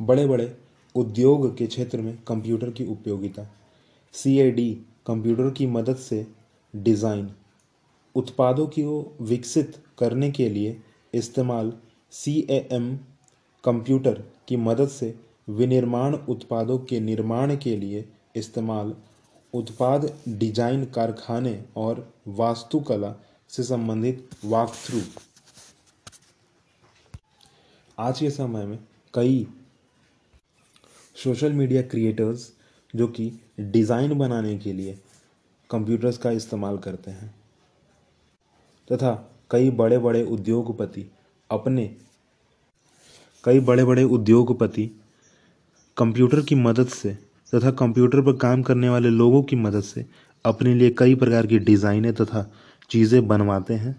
बड़े बड़े उद्योग के क्षेत्र में कंप्यूटर की उपयोगिता। सी ए डी कंप्यूटर की मदद से डिज़ाइन। उत्पादों को विकसित करने के लिए इस्तेमाल सी ए एम कंप्यूटर की मदद से विनिर्माण उत्पादों के निर्माण के लिए इस्तेमाल उत्पाद डिज़ाइन कारखाने और वास्तुकला से संबंधित वाकथ्रू आज के समय में कई सोशल मीडिया क्रिएटर्स जो कि डिज़ाइन बनाने के लिए कंप्यूटर्स का इस्तेमाल करते हैं, तथा कई बड़े बड़े उद्योगपति अपने कई बड़े बड़े उद्योगपति कंप्यूटर की मदद से तथा कंप्यूटर पर काम करने वाले लोगों की मदद से अपने लिए कई प्रकार की डिज़ाइनें तथा चीज़ें बनवाते हैं।